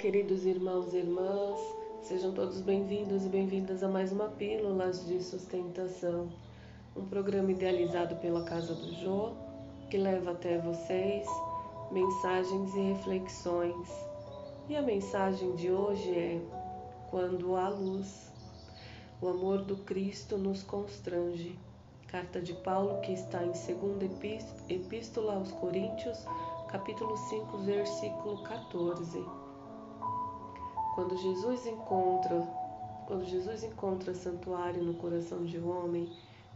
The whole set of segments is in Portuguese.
queridos irmãos e irmãs, sejam todos bem-vindos e bem-vindas a mais uma Pílulas de Sustentação, um programa idealizado pela Casa do Jô que leva até vocês mensagens e reflexões. E a mensagem de hoje é: Quando há luz, o amor do Cristo nos constrange. Carta de Paulo que está em 2 Epístola aos Coríntios, capítulo 5, versículo 14. Quando Jesus encontra, quando Jesus encontra santuário no coração de um homem,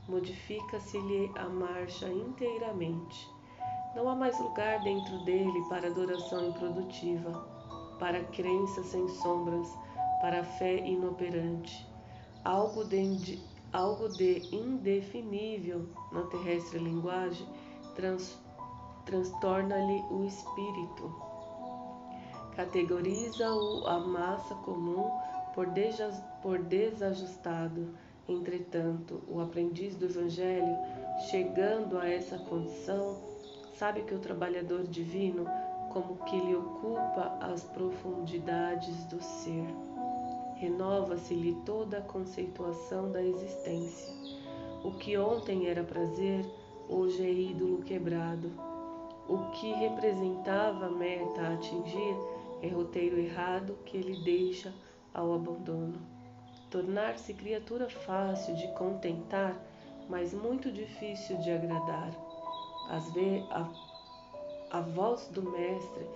modifica-se-lhe a marcha inteiramente. Não há mais lugar dentro dele para adoração improdutiva, para crença sem sombras, para fé inoperante. Algo de, algo de indefinível na terrestre linguagem trans, transtorna-lhe o espírito categoriza-o a massa comum por, por desajustado. Entretanto, o aprendiz do Evangelho, chegando a essa condição, sabe que o trabalhador divino, como que lhe ocupa as profundidades do ser. Renova-se-lhe toda a conceituação da existência. O que ontem era prazer, hoje é ídolo quebrado. O que representava meta a atingir, é roteiro errado que ele deixa ao abandono. Tornar-se criatura fácil de contentar, mas muito difícil de agradar. Às vezes, a, a voz do Mestre,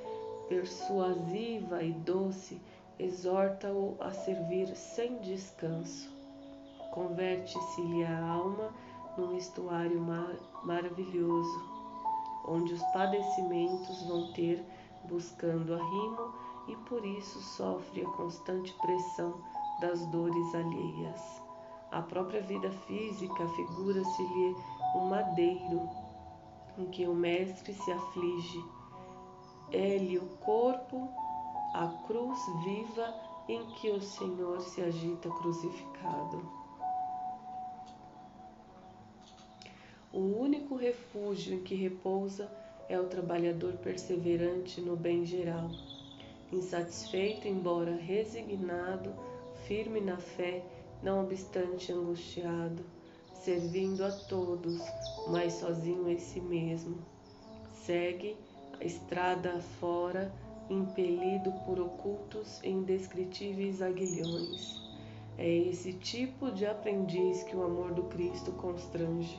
persuasiva e doce, exorta-o a servir sem descanso. Converte-se-lhe a alma num estuário mar maravilhoso, onde os padecimentos vão ter buscando arrimo e por isso sofre a constante pressão das dores alheias. A própria vida física figura-se-lhe um madeiro em que o mestre se aflige. É-lhe o corpo, a cruz viva em que o Senhor se agita crucificado. O único refúgio em que repousa é o trabalhador perseverante no bem geral, insatisfeito, embora resignado, firme na fé, não obstante angustiado, servindo a todos, mas sozinho em si mesmo. Segue a estrada fora, impelido por ocultos e indescritíveis aguilhões. É esse tipo de aprendiz que o amor do Cristo constrange.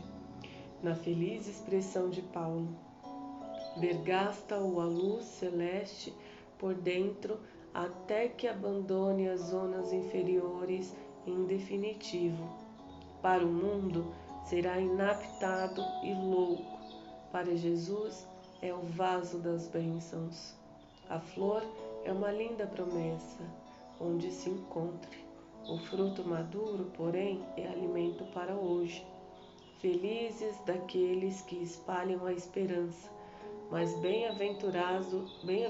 Na feliz expressão de Paulo, vergasta-o a luz celeste por dentro até que abandone as zonas inferiores em definitivo. Para o mundo será inaptado e louco. Para Jesus é o vaso das bênçãos. A flor é uma linda promessa onde se encontre. O fruto maduro, porém, é alimento para hoje. Felizes daqueles que espalham a esperança mas bem-aventurados bem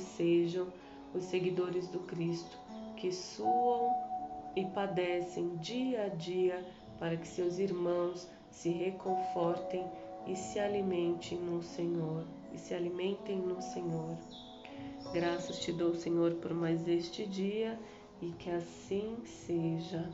sejam os seguidores do Cristo, que suam e padecem dia a dia para que seus irmãos se reconfortem e se alimentem no Senhor, e se alimentem no Senhor. Graças te dou, Senhor, por mais este dia e que assim seja.